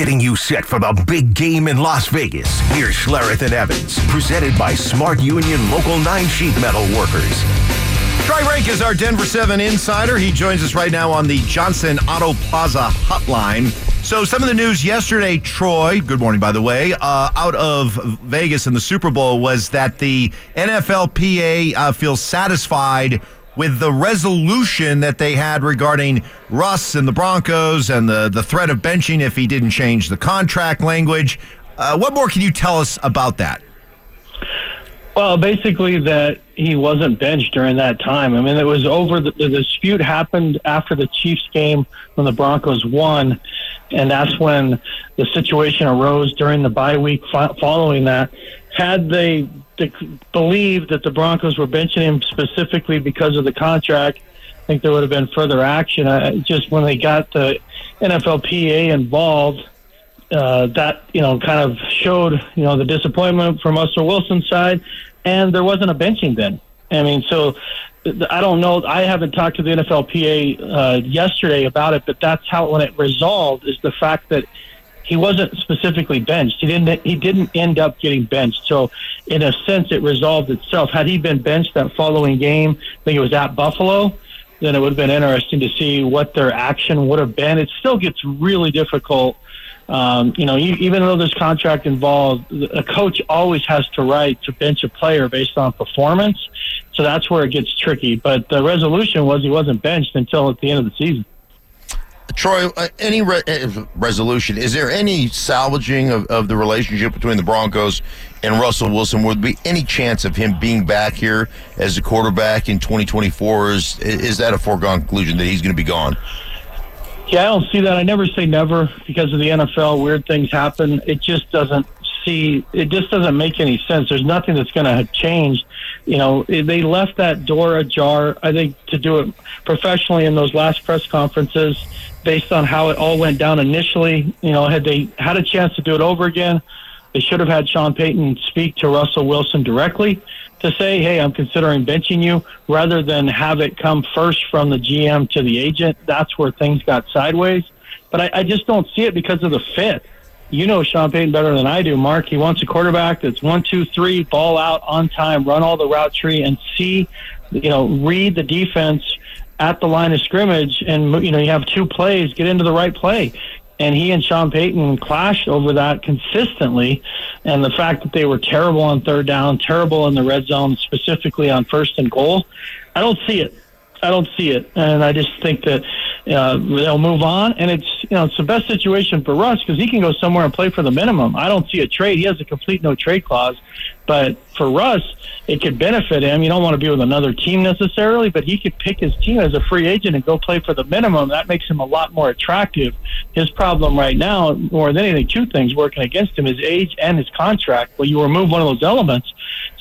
getting you set for the big game in Las Vegas. Here's Schlereth and Evans, presented by Smart Union Local 9 Sheet Metal Workers. Troy Renck is our Denver 7 insider. He joins us right now on the Johnson Auto Plaza hotline. So, some of the news yesterday, Troy, good morning, by the way, uh, out of Vegas in the Super Bowl was that the NFLPA uh, feels satisfied with the resolution that they had regarding Russ and the Broncos and the, the threat of benching if he didn't change the contract language. Uh, what more can you tell us about that? Well, basically that he wasn't benched during that time. I mean, it was over. The, the dispute happened after the Chiefs game when the Broncos won, and that's when the situation arose during the bye week following that. Had they believed that the Broncos were benching him specifically because of the contract, I think there would have been further action. Just when they got the NFLPA involved, uh, that you know kind of showed you know the disappointment from Russell Wilson's side, and there wasn't a benching then. I mean, so I don't know. I haven't talked to the NFLPA uh, yesterday about it, but that's how when it resolved is the fact that he wasn't specifically benched. He didn't. He didn't end up getting benched. So, in a sense, it resolved itself. Had he been benched that following game, I think it was at Buffalo, then it would have been interesting to see what their action would have been. It still gets really difficult um, you know, even though there's contract involved, a coach always has to right to bench a player based on performance. So that's where it gets tricky. But the resolution was he wasn't benched until at the end of the season. Troy, uh, any re- uh, resolution? Is there any salvaging of, of the relationship between the Broncos and Russell Wilson? Would there be any chance of him being back here as a quarterback in 2024? Is is that a foregone conclusion that he's going to be gone? Yeah, I don't see that. I never say never because of the NFL. Weird things happen. It just doesn't see. It just doesn't make any sense. There's nothing that's going to change. You know, they left that door ajar. I think to do it professionally in those last press conferences, based on how it all went down initially. You know, had they had a chance to do it over again, they should have had Sean Payton speak to Russell Wilson directly to say, hey, I'm considering benching you, rather than have it come first from the GM to the agent. That's where things got sideways. But I, I just don't see it because of the fit. You know Sean Payton better than I do, Mark. He wants a quarterback that's one, two, three, ball out on time, run all the route tree, and see, you know, read the defense at the line of scrimmage, and you know you have two plays, get into the right play and he and Sean Payton clashed over that consistently. And the fact that they were terrible on third down, terrible in the red zone, specifically on first and goal, I don't see it. I don't see it, and I just think that uh, they'll move on. And it's you know it's the best situation for Russ because he can go somewhere and play for the minimum. I don't see a trade. He has a complete no trade clause, but for Russ, it could benefit him. You don't want to be with another team necessarily, but he could pick his team as a free agent and go play for the minimum. That makes him a lot more attractive. His problem right now, more than anything, two things working against him: his age and his contract. Well, you remove one of those elements,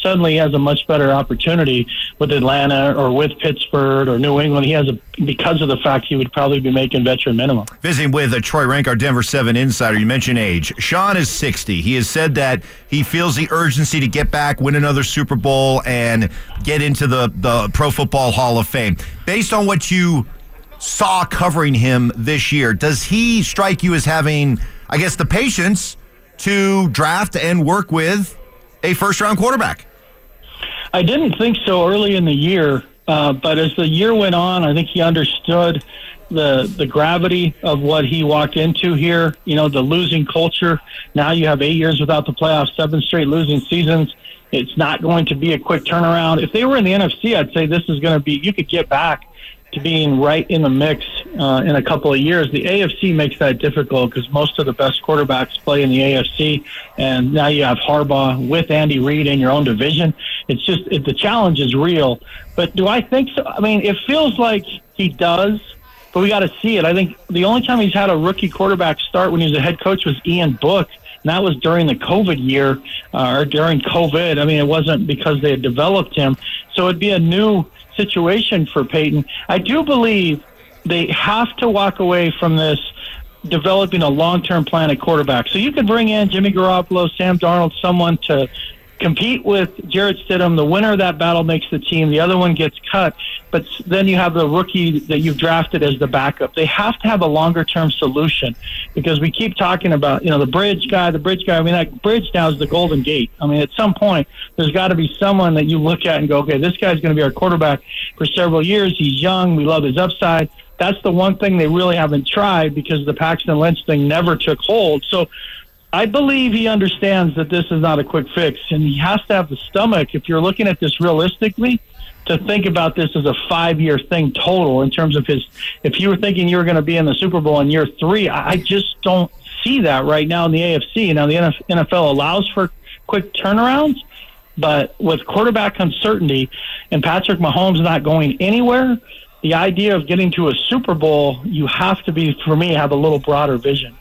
suddenly he has a much better opportunity with Atlanta or with Pittsburgh or New England. He has a because of the fact he would probably be making veteran minimum. Visiting with uh, Troy Renck, our Denver Seven insider. You mentioned age. Sean is sixty. He has said that he feels the urgency to get back, win another Super Bowl, and get into the the Pro Football Hall of Fame. Based on what you saw covering him this year, does he strike you as having, I guess, the patience to draft and work with a first round quarterback? I didn't think so early in the year, uh, but as the year went on, I think he understood the the gravity of what he walked into here. You know, the losing culture. Now you have eight years without the playoffs, seven straight losing seasons. It's not going to be a quick turnaround. If they were in the NFC, I'd say this is going to be. You could get back to being right in the mix uh, in a couple of years. The AFC makes that difficult because most of the best quarterbacks play in the AFC, and now you have Harbaugh with Andy Reid in your own division. It's just it, the challenge is real. But do I think so? I mean, it feels like he does, but we got to see it. I think the only time he's had a rookie quarterback start when he was a head coach was Ian Book. And that was during the COVID year uh, or during COVID. I mean, it wasn't because they had developed him. So it'd be a new situation for Payton. I do believe they have to walk away from this developing a long-term plan at quarterback. So you could bring in Jimmy Garoppolo, Sam Darnold, someone to compete with Jarrett Stidham. The winner of that battle makes the team. The other one gets cut. But then you have the rookie that you've drafted as the backup. They have to have a longer term solution because we keep talking about, you know, the bridge guy, the bridge guy. I mean, that bridge now is the Golden Gate. I mean, at some point, there's got to be someone that you look at and go, okay, this guy's going to be our quarterback for several years. He's young. We love his upside. That's the one thing they really haven't tried because the Paxton Lynch thing never took hold. So I believe he understands that this is not a quick fix, and he has to have the stomach, if you're looking at this realistically, to think about this as a five year thing total in terms of his. If you were thinking you were going to be in the Super Bowl in year three, I just don't see that right now in the AFC. Now, the NFL allows for quick turnarounds, but with quarterback uncertainty and Patrick Mahomes not going anywhere, the idea of getting to a Super Bowl, you have to be, for me, have a little broader vision.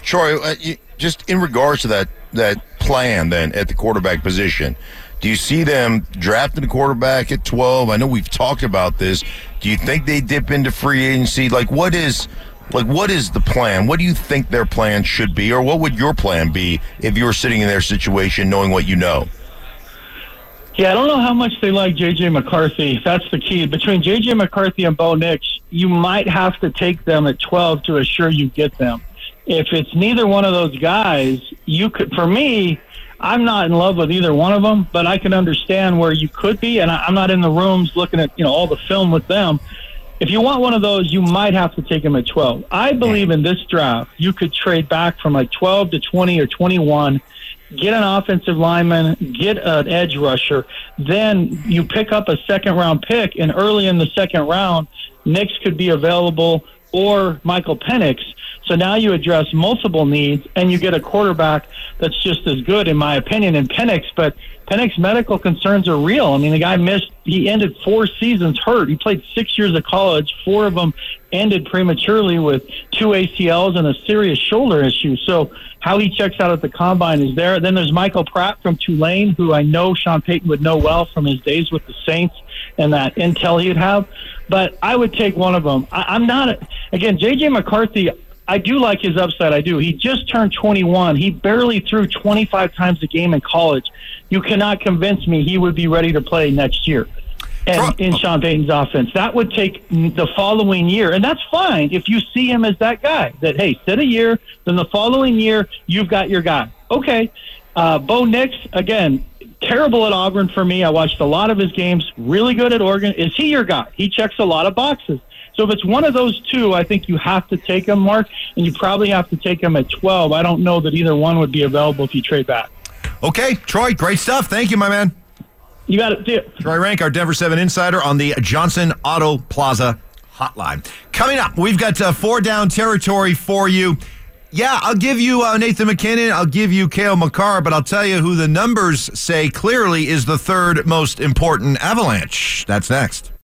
Troy, uh, just in regards to that that plan, then at the quarterback position, do you see them drafting a quarterback at twelve? I know we've talked about this. Do you think they dip into free agency? Like, what is like what is the plan? What do you think their plan should be, or what would your plan be if you were sitting in their situation, knowing what you know? Yeah, I don't know how much they like J.J. McCarthy. That's the key. Between J.J. McCarthy and Bo Nix, you might have to take them at 12 to assure you get them if it's neither one of those guys, you could, for me, I'm not in love with either one of them, but I can understand where you could be. And I, I'm not in the rooms looking at, you know, all the film with them. If you want one of those, you might have to take him at 12. I believe in this draft, you could trade back from like 12 to 20 or 21 get an offensive lineman, get an edge rusher, then you pick up a second round pick, and early in the second round, Nix could be available or Michael Penix. So now you address multiple needs and you get a quarterback that's just as good, in my opinion, in Penix. But Penix medical concerns are real. I mean, the guy missed, he ended four seasons hurt. He played six years of college. Four of them ended prematurely with two ACLs and a serious shoulder issue. So how he checks out at the combine is there. Then there's Michael Pratt from Tulane, who I know Sean Payton would know well from his days with the Saints and that intel he'd have. But I would take one of them. I, I'm not, again, J.J. McCarthy, I do like his upside. I do. He just turned 21. He barely threw 25 times a game in college. You cannot convince me he would be ready to play next year. And in Sean Payton's offense, that would take the following year, and that's fine if you see him as that guy. That hey, sit a year, then the following year you've got your guy. Okay, uh, Bo Nix again, terrible at Auburn for me. I watched a lot of his games. Really good at Oregon. Is he your guy? He checks a lot of boxes. So if it's one of those two, I think you have to take him, Mark, and you probably have to take him at 12. I don't know that either one would be available if you trade back. Okay, Troy, great stuff. Thank you, my man. You got it. See it. Troy Renck, our Denver 7 insider on the Johnson Auto Plaza hotline. Coming up, we've got uh, four down territory for you. Yeah, I'll give you uh, Nathan MacKinnon. I'll give you Cale Makar, but I'll tell you who the numbers say clearly is the third most important avalanche. That's next.